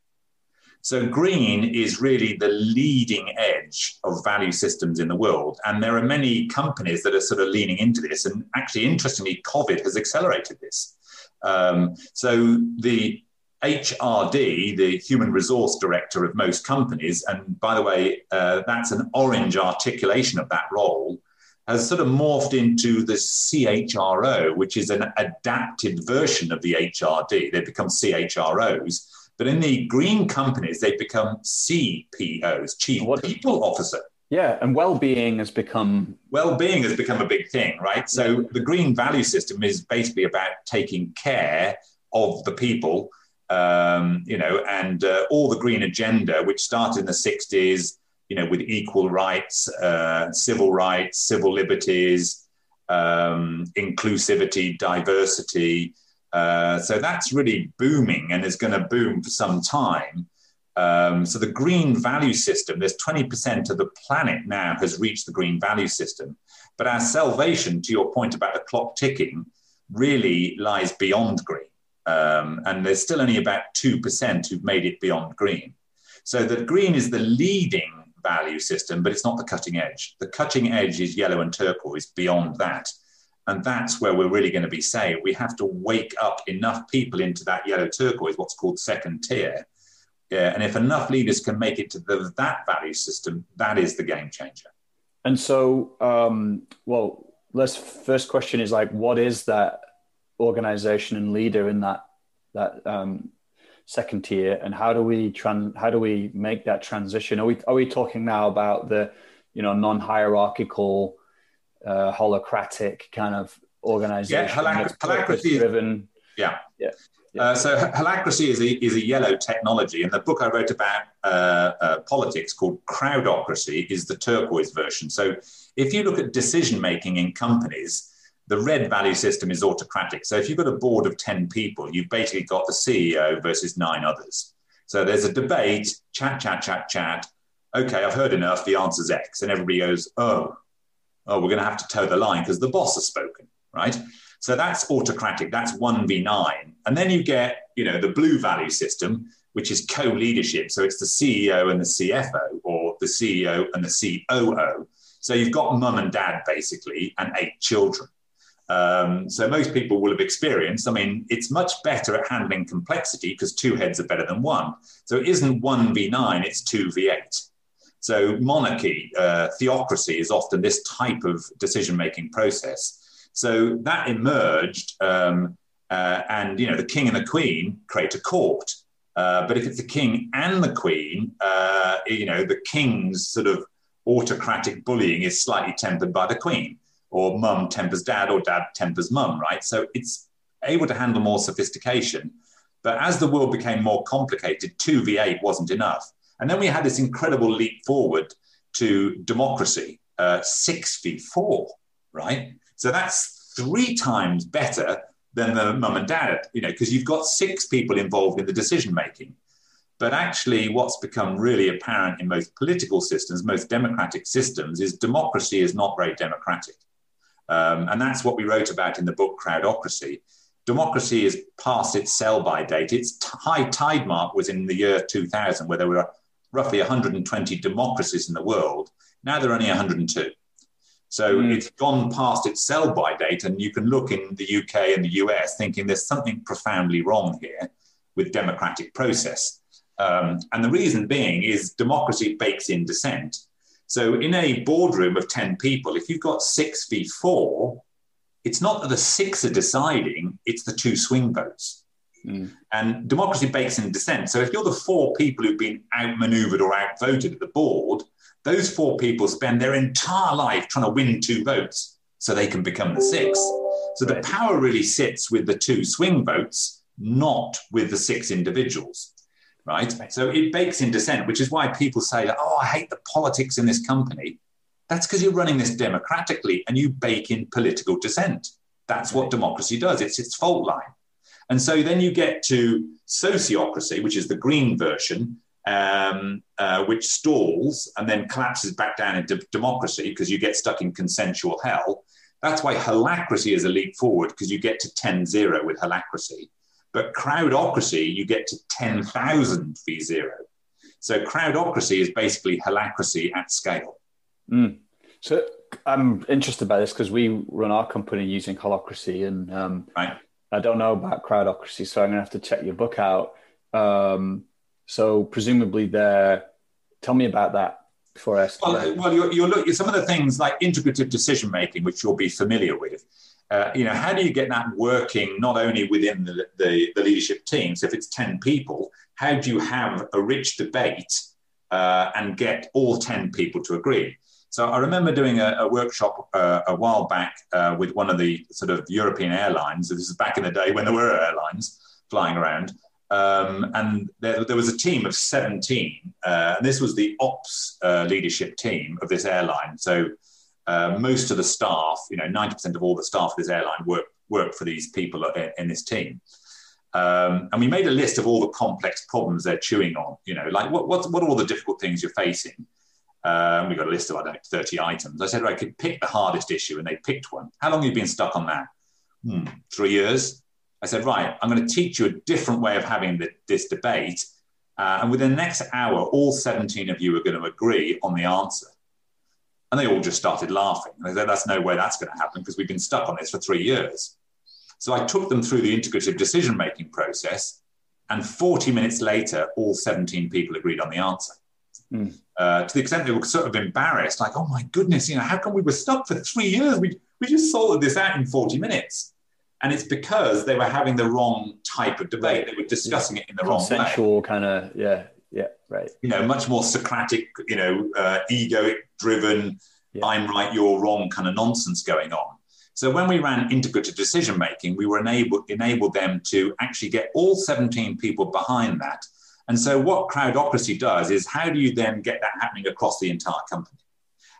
so green is really the leading edge of value systems in the world. And there are many companies that are sort of leaning into this. And actually, interestingly, COVID has accelerated this. Um, so the HRD, the human resource director of most companies, and by the way, uh, that's an orange articulation of that role, has sort of morphed into the CHRO, which is an adapted version of the HRD. They've become CHROs but in the green companies, they've become CPOs, Chief what, People Officer. Yeah, and well-being has become well-being has become a big thing, right? So the green value system is basically about taking care of the people, um, you know, and uh, all the green agenda, which started in the '60s, you know, with equal rights, uh, civil rights, civil liberties, um, inclusivity, diversity. Uh, so that's really booming and is going to boom for some time. Um, so the green value system, there's 20% of the planet now has reached the green value system. But our salvation, to your point about the clock ticking, really lies beyond green. Um, and there's still only about 2% who've made it beyond green. So the green is the leading value system, but it's not the cutting edge. The cutting edge is yellow and turquoise beyond that. And that's where we're really going to be saying we have to wake up enough people into that yellow turquoise, what's called second tier. Yeah, and if enough leaders can make it to the, that value system, that is the game changer. And so, um, well, let's first question is like, what is that organization and leader in that that um, second tier, and how do we tran- how do we make that transition? Are we are we talking now about the you know non hierarchical, uh, holacratic kind of organization? Yeah, holacracy driven. Yeah, yeah. Yeah. Uh, so holacracy is a, is a yellow technology, and the book I wrote about uh, uh, politics called Crowdocracy is the turquoise version. So if you look at decision making in companies, the red value system is autocratic. So if you've got a board of 10 people, you've basically got the CEO versus nine others. So there's a debate, chat, chat, chat, chat. Okay, I've heard enough. The answer's X. And everybody goes, oh, oh, we're going to have to toe the line because the boss has spoken, right? So that's autocratic. That's 1v9. And then you get, you know, the blue value system, which is co-leadership. So it's the CEO and the CFO or the CEO and the COO. So you've got mum and dad basically and eight children. Um, so most people will have experienced. I mean, it's much better at handling complexity because two heads are better than one. So it isn't one v nine; it's two v eight. So monarchy, uh, theocracy is often this type of decision-making process. So that emerged, um, uh, and you know, the king and the queen create a court. Uh, but if it's the king and the queen, uh, you know, the king's sort of autocratic bullying is slightly tempered by the queen or mum tempers dad or dad tempers mum, right? So it's able to handle more sophistication. But as the world became more complicated, 2v8 wasn't enough. And then we had this incredible leap forward to democracy, uh, 6v4, right? So that's three times better than the mum and dad, you know, because you've got six people involved in the decision making. But actually, what's become really apparent in most political systems, most democratic systems, is democracy is not very democratic. Um, and that's what we wrote about in the book Crowdocracy. Democracy is past its sell by date. Its high tide mark was in the year 2000, where there were roughly 120 democracies in the world. Now there are only 102. So mm. it's gone past its sell by date, and you can look in the UK and the US thinking there's something profoundly wrong here with democratic process. Um, and the reason being is democracy bakes in dissent. So in a boardroom of 10 people, if you've got six v four, it's not that the six are deciding, it's the two swing votes. Mm. And democracy bakes in dissent. So if you're the four people who've been outmaneuvered or outvoted at the board, those four people spend their entire life trying to win two votes so they can become the six. So the power really sits with the two swing votes, not with the six individuals right? So it bakes in dissent, which is why people say, oh, I hate the politics in this company. That's because you're running this democratically and you bake in political dissent. That's what democracy does, it's its fault line. And so then you get to sociocracy, which is the green version, um, uh, which stalls and then collapses back down into democracy because you get stuck in consensual hell. That's why holacracy is a leap forward because you get to 10 0 with holacracy. But crowdocracy, you get to 10,000 v zero. So crowdocracy is basically holacracy at scale. Mm. So I'm interested by this because we run our company using holacracy, and um, right. I don't know about crowdocracy, so I'm going to have to check your book out. Um, so presumably, there. Tell me about that before I ask. Well, well, you're, you're looking some of the things like integrative decision making, which you'll be familiar with uh, you know, how do you get that working not only within the, the, the, leadership team? So if it's 10 people, how do you have a rich debate uh, and get all 10 people to agree? So I remember doing a, a workshop uh, a while back uh, with one of the sort of European airlines. This is back in the day when there were airlines flying around. Um, and there, there, was a team of 17, uh, and this was the ops uh, leadership team of this airline. So uh, most of the staff, you know, 90% of all the staff of this airline work, work for these people in, in this team. Um, and we made a list of all the complex problems they're chewing on, you know, like what, what, what are all the difficult things you're facing? Um, we got a list of, I don't know, 30 items. I said, I could pick the hardest issue, and they picked one. How long have you been stuck on that? Hmm, three years. I said, right, I'm going to teach you a different way of having the, this debate. Uh, and within the next hour, all 17 of you are going to agree on the answer. And they all just started laughing. They said, that's no way that's going to happen because we've been stuck on this for three years. So I took them through the integrative decision making process. And 40 minutes later, all 17 people agreed on the answer. Mm. Uh, to the extent they were sort of embarrassed, like, oh my goodness, you know, how come we were stuck for three years? We, we just sorted this out in 40 minutes. And it's because they were having the wrong type of debate. They were discussing yeah. it in the wrong way. Kind of, yeah, yeah, right. You know, much more Socratic, you know, uh, egoic driven, yeah. I'm right, you're wrong kind of nonsense going on. So when we ran integrated decision making, we were enabled enabled them to actually get all 17 people behind that. And so what crowdocracy does is how do you then get that happening across the entire company?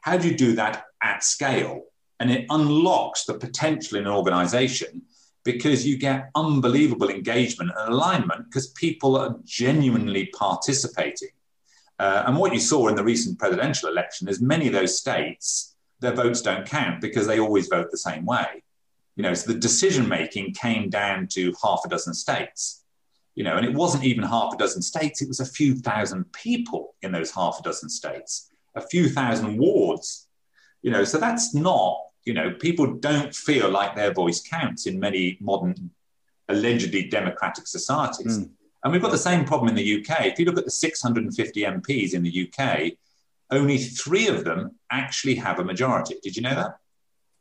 How do you do that at scale? And it unlocks the potential in an organization because you get unbelievable engagement and alignment because people are genuinely participating. Uh, and what you saw in the recent presidential election is many of those states, their votes don't count because they always vote the same way. You know, so the decision making came down to half a dozen states. You know, and it wasn't even half a dozen states; it was a few thousand people in those half a dozen states, a few thousand wards. You know, so that's not you know, people don't feel like their voice counts in many modern, allegedly democratic societies. Mm. And we've got the same problem in the UK. If you look at the 650 MPs in the UK, only three of them actually have a majority. Did you know that?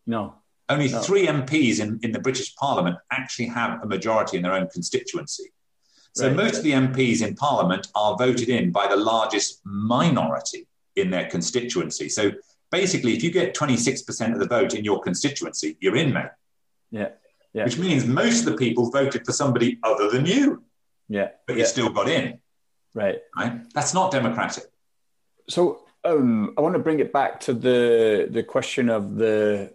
No. Only no. three MPs in, in the British Parliament actually have a majority in their own constituency. So right. most of the MPs in Parliament are voted in by the largest minority in their constituency. So basically, if you get 26% of the vote in your constituency, you're in, mate. Yeah. yeah. Which means most of the people voted for somebody other than you. Yeah. But yeah. you still got in. Right. Right. That's not democratic. So um, I want to bring it back to the the question of the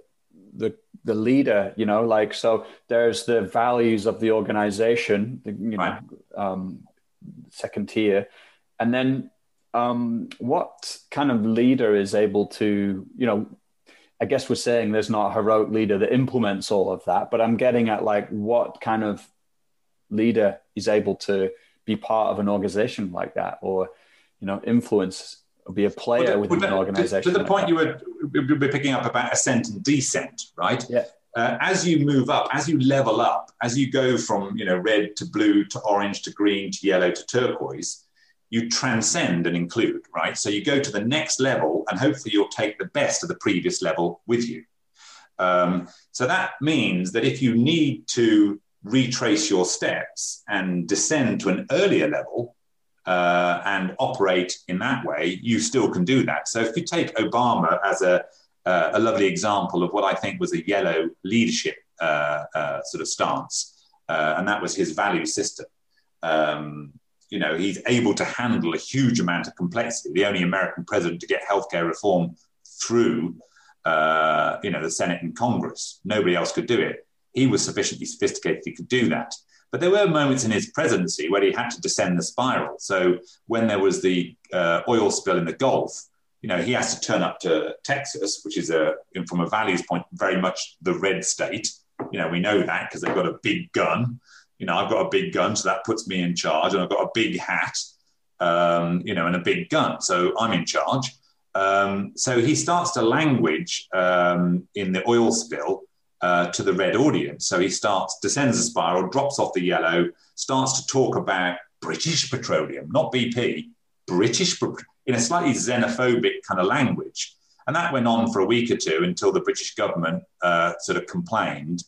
the the leader. You know, like so. There's the values of the organization. The, you know, um, second tier, and then um, what kind of leader is able to, you know, I guess we're saying there's not a heroic leader that implements all of that, but I'm getting at like what kind of leader is able to be part of an organization like that or, you know, influence be a player well, within an organization. To, to the point you were, were picking up about ascent and descent, right? Yeah. Uh, as you move up, as you level up, as you go from you know red to blue to orange to green to yellow to turquoise, you transcend and include, right? So you go to the next level, and hopefully you'll take the best of the previous level with you. Um, so that means that if you need to retrace your steps and descend to an earlier level uh, and operate in that way, you still can do that. So if you take Obama as a, uh, a lovely example of what I think was a yellow leadership uh, uh sort of stance, uh, and that was his value system. Um, you know, he's able to handle a huge amount of complexity. The only American president to get healthcare reform through, uh, you know, the Senate and Congress. Nobody else could do it. He was sufficiently sophisticated; he could do that. But there were moments in his presidency where he had to descend the spiral. So when there was the uh, oil spill in the Gulf, you know, he has to turn up to Texas, which is a, from a values point, very much the red state. You know, we know that because they've got a big gun you know, I've got a big gun, so that puts me in charge, and I've got a big hat, um, you know, and a big gun, so I'm in charge. Um, so he starts to language um, in the oil spill uh, to the red audience. So he starts, descends the spiral, drops off the yellow, starts to talk about British petroleum, not BP, British, in a slightly xenophobic kind of language. And that went on for a week or two until the British government uh, sort of complained.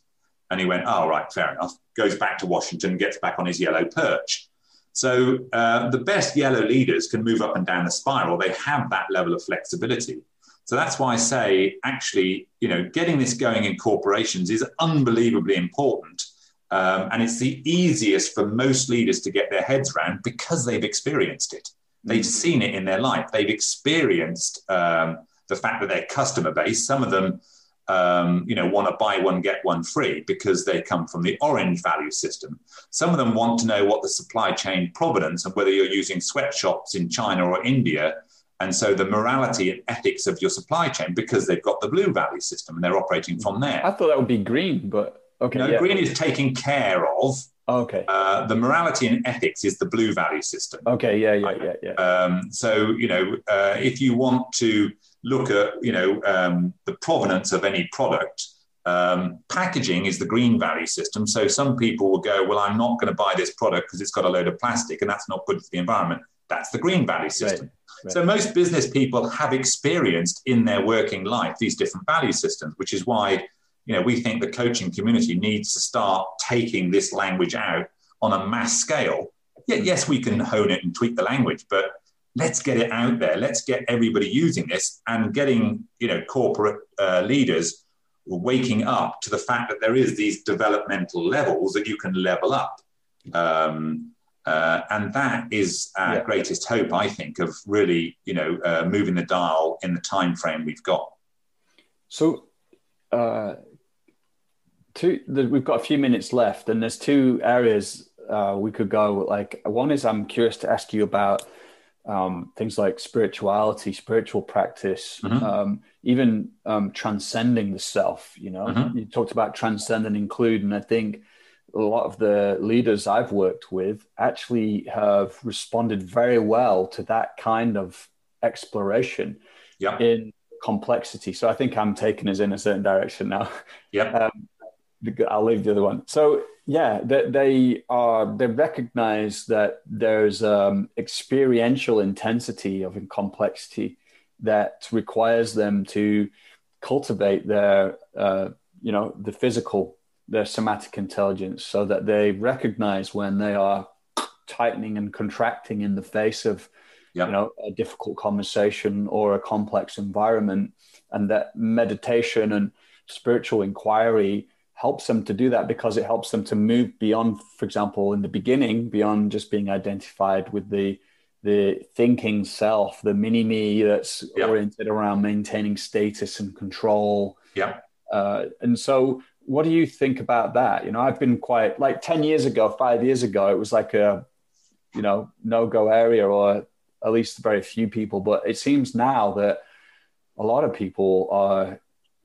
And he went, oh, right, fair enough goes back to Washington gets back on his yellow perch. So uh, the best yellow leaders can move up and down the spiral. They have that level of flexibility. So that's why I say, actually, you know, getting this going in corporations is unbelievably important Um, and it's the easiest for most leaders to get their heads around because they've experienced it. They've mm. seen it in their life. They've experienced um, the fact that their customer base, some of them, um, you know, want to buy one get one free because they come from the orange value system. Some of them want to know what the supply chain provenance and whether you're using sweatshops in China or India and so the morality and ethics of your supply chain because they've got the blue value system and they're operating from there. I thought that would be green, but okay. No, yeah. green is taking care of. okay. Uh, the morality and ethics is the blue value system. Okay. Yeah. Yeah. Yeah. Yeah. Um, so you know, uh, if you want to look at you know um, the provenance of any product. Um, packaging is the green value system. So some people will go, well, I'm not going to buy this product because it's got a load of plastic and that's not good for the environment. That's the green value system. Right. Right. So most business people have experienced in their working life these different value systems, which is why you know we think the coaching community needs to start taking this language out on a mass scale. Yeah, yes, we can hone it and tweak the language, but let's get it out there. Let's get everybody using this and getting you know corporate uh, leaders waking up to the fact that there is these developmental levels that you can level up. Um, uh, and that is our yeah. greatest hope, I think, of really, you know, uh, moving the dial in the time frame we've got. So, uh, two, the, we've got a few minutes left, and there's two areas uh, we could go. Like, one is I'm curious to ask you about um, things like spirituality, spiritual practice, mm-hmm. um, even um, transcending the self. You know, mm-hmm. you talked about transcend and include, and I think a lot of the leaders I've worked with actually have responded very well to that kind of exploration yep. in complexity. So I think I'm taking us in a certain direction now. Yeah. Um, I'll leave the other one. So yeah, they, they are they recognize that there's um, experiential intensity of complexity that requires them to cultivate their uh, you know the physical their somatic intelligence so that they recognize when they are tightening and contracting in the face of yep. you know a difficult conversation or a complex environment and that meditation and spiritual inquiry helps them to do that because it helps them to move beyond for example in the beginning beyond just being identified with the the thinking self the mini me that's yep. oriented around maintaining status and control yeah uh, and so what do you think about that? You know, I've been quite like 10 years ago, five years ago, it was like a, you know, no go area or at least very few people. But it seems now that a lot of people are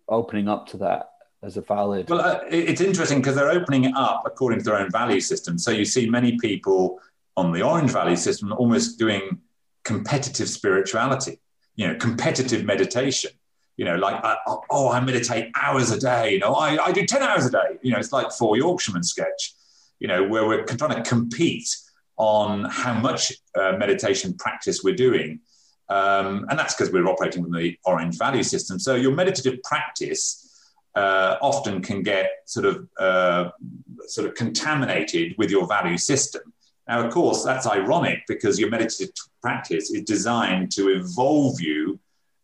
opening up to that as a valid. Well, uh, it's interesting because they're opening it up according to their own value system. So you see many people on the orange value system almost doing competitive spirituality, you know, competitive meditation you know, like, uh, oh, I meditate hours a day. You know, I, I do 10 hours a day. You know, it's like Four Yorkshiremen sketch, you know, where we're trying to compete on how much uh, meditation practice we're doing. Um, and that's because we're operating with the orange value system. So your meditative practice uh, often can get sort of uh, sort of contaminated with your value system. Now, of course, that's ironic because your meditative practice is designed to evolve you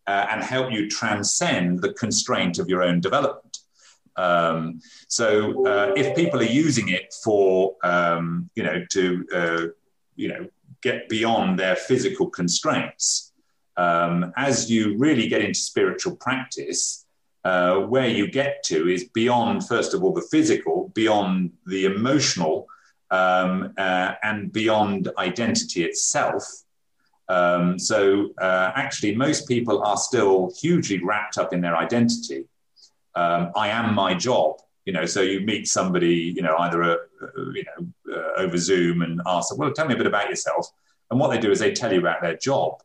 uh, and help you transcend the constraint of your own development. Um, so uh, if people are using it for, um, you know, to, uh, you know, get beyond their physical constraints, um, as you really get into spiritual practice, uh, where you get to is beyond, first of all, the physical, beyond the emotional, um, uh, and beyond identity itself. Um, so uh, actually, most people are still hugely wrapped up in their identity. Um, I am my job. You know, so you meet somebody, you know, either a, you know uh, over Zoom and ask them, well, tell me a bit about yourself. And what they do is they tell you about their job.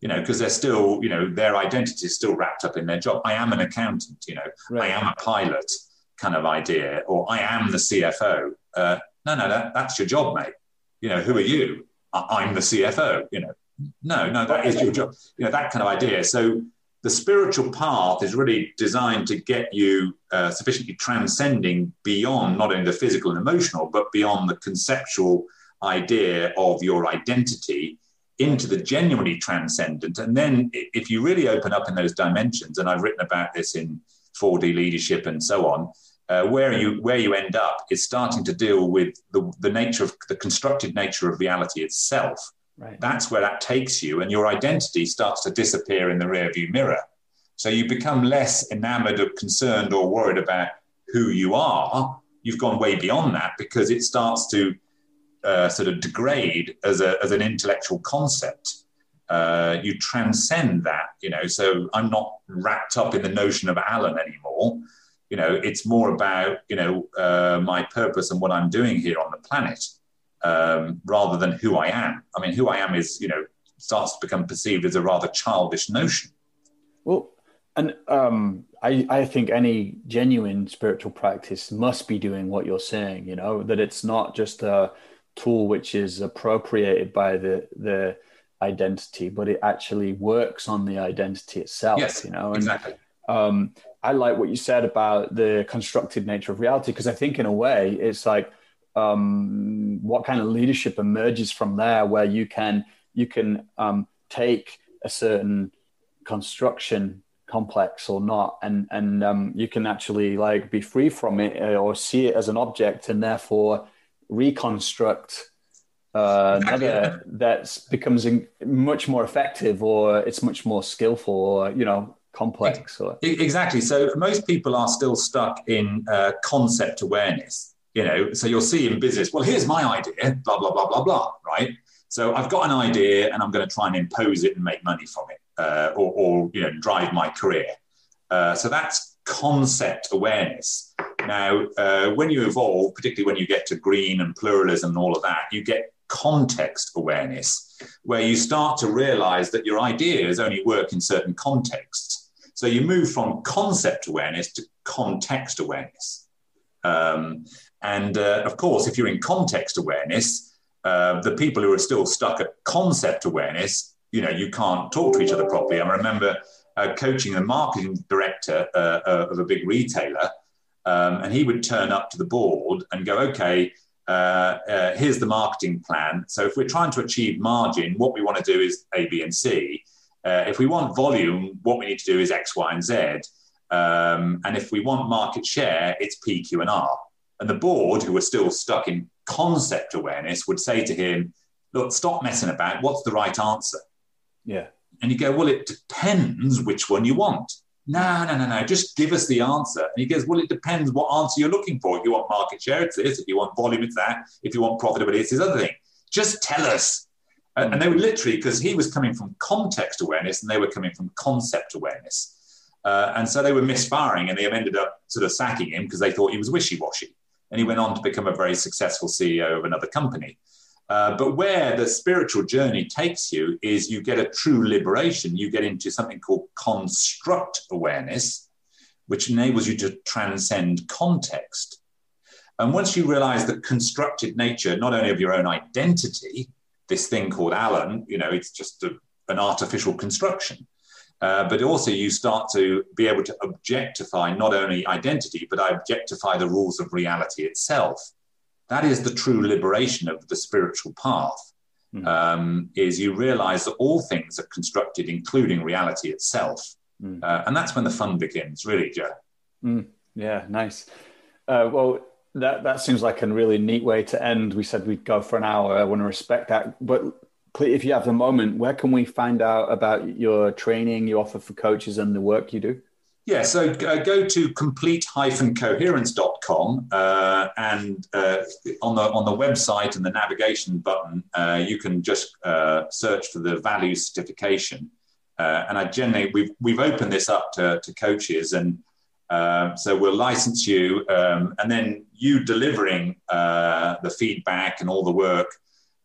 You know, because they're still, you know, their identity is still wrapped up in their job. I am an accountant. You know, right. I am a pilot, kind of idea, or I am the CFO. Uh, no, no, that, that's your job, mate. You know, who are you? I'm the CFO. You know, no, no, that is your job. You know, that kind of idea. So the spiritual path is really designed to get you uh, sufficiently transcending beyond not only the physical and emotional, but beyond the conceptual idea of your identity into the genuinely transcendent. And then if you really open up in those dimensions, and I've written about this in 4D leadership and so on, uh, where you where you end up is starting to deal with the, the nature of the constructed nature of reality itself. Right. That's where that takes you, and your identity starts to disappear in the rearview mirror. So you become less enamored or concerned or worried about who you are. You've gone way beyond that because it starts to uh, sort of degrade as, a, as an intellectual concept. Uh, you transcend that, you know. So I'm not wrapped up in the notion of Alan anymore. You know, it's more about you know uh, my purpose and what I'm doing here on the planet, um, rather than who I am. I mean, who I am is you know starts to become perceived as a rather childish notion. Well, and um, I, I think any genuine spiritual practice must be doing what you're saying. You know that it's not just a tool which is appropriated by the the identity, but it actually works on the identity itself. Yes, you know, and, exactly. Um, I like what you said about the constructed nature of reality because I think, in a way, it's like um, what kind of leadership emerges from there, where you can you can um, take a certain construction complex or not and and um, you can actually like be free from it uh, or see it as an object and therefore reconstruct uh, another that becomes in, much more effective or it's much more skillful or you know complex or exactly. So most people are still stuck in uh, concept awareness you know so you'll see in business well here's my idea blah blah blah blah blah right so i've got an idea and i'm going to try and impose it and make money from it uh, or, or, you know drive my career uh, so that's concept awareness now uh, when you evolve particularly when you get to green and pluralism and all of that you get context awareness, where you start to realize that your ideas only work in certain contexts. So you move from concept awareness to context awareness. Um, and uh, of course, if you're in context awareness, uh, the people who are still stuck at concept awareness, you know, you can't talk to each other properly. I remember uh, coaching a marketing director uh, uh, of a big retailer, um, and he would turn up to the board and go, okay, uh, here's the marketing plan. So if we're trying to achieve margin, what we want to do is A, B, and C. If we want volume, what we need to do is X, Y, and Z. Um, and if we want market share, it's P, Q, and R. And the board, who were still stuck in concept awareness, would say to him, look, stop messing about. What's the right answer? Yeah. And you go, well, it depends which one you want no, no, no, no, just give us the answer. And he goes, well, it depends what answer you're looking for. If you want market share, it's this. If you want volume, it's that. If you want profitability, it's this other thing. Just tell us. And, and they were literally, because he was coming from context awareness and they were coming from concept awareness. Uh, and so they were misfiring and they ended up sort of sacking him because they thought he was wishy-washy. And he went on to become a very successful CEO of another company. Uh, but where the spiritual journey takes you is you get a true liberation. You get into something called construct awareness, which enables you to transcend context. And once you realize the constructed nature, not only of your own identity, this thing called Alan, you know, it's just a, an artificial construction. Uh, but also, you start to be able to objectify not only identity, but I objectify the rules of reality itself that is the true liberation of the spiritual path. Mm. Um, is you realize that all things are constructed, including reality itself. Mm. Uh, and that's when the fun begins, really, Joe. Mm. Yeah, nice. Uh, well, that, that seems like a really neat way to end. We said we'd go for an hour. I want to respect that. But if you have a moment, where can we find out about your training you offer for coaches and the work you do? Yeah, so uh, go to complete-coherence.com uh, and uh, on the on the website and the navigation button, uh, you can just uh, search for the value certification. Uh, and I generally we've we've opened this up to, to coaches, and so we'll license you, um, and then you delivering the feedback and all the work.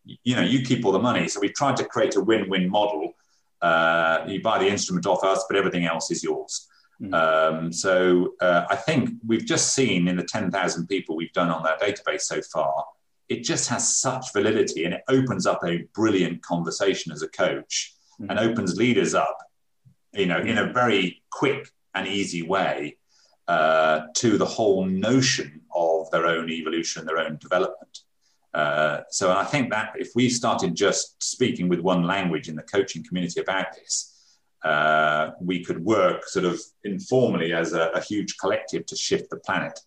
You know, you keep all the money. So we've tried to create a win-win model. Uh, you buy the instrument off us, but everything else is yours. Mm. Um, so uh, I think we've just seen in the 10,000 people we've done on that database so far, it just has such validity and it opens up a brilliant conversation as a coach mm. and opens leaders up, you know, in a very quick and easy way uh, to the whole notion of their own evolution, their own development. Uh, so I think that if we started just speaking with one language in the coaching community about this, uh, we could work sort of informally as a, a, huge collective to shift the planet.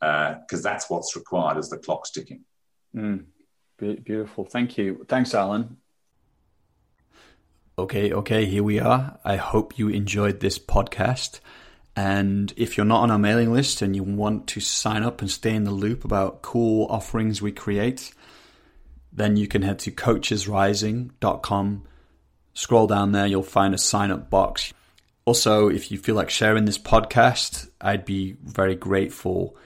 because uh, that's what's required as the clock's ticking. Mm, beautiful. Thank you. Thanks, Alan. Okay, okay, here we are. I hope you enjoyed this podcast. And if you're not on our mailing list and you want to sign up and stay in the loop about cool offerings we create, then you can head to coachesrising.com. Scroll down there, you'll find a sign up box. Also, if you feel like sharing this podcast, I'd be very grateful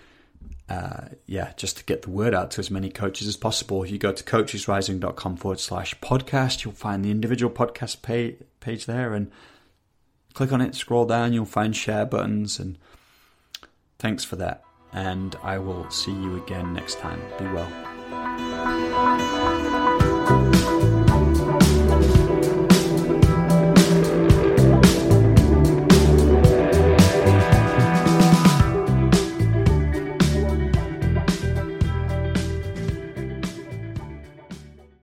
uh, yeah, just to get the word out to as many coaches as possible. If you go to coachesrising.com forward slash podcast, you'll find the individual podcast page, page there and click on it, scroll down, you'll find share buttons. And thanks for that. And I will see you again next time. Be well.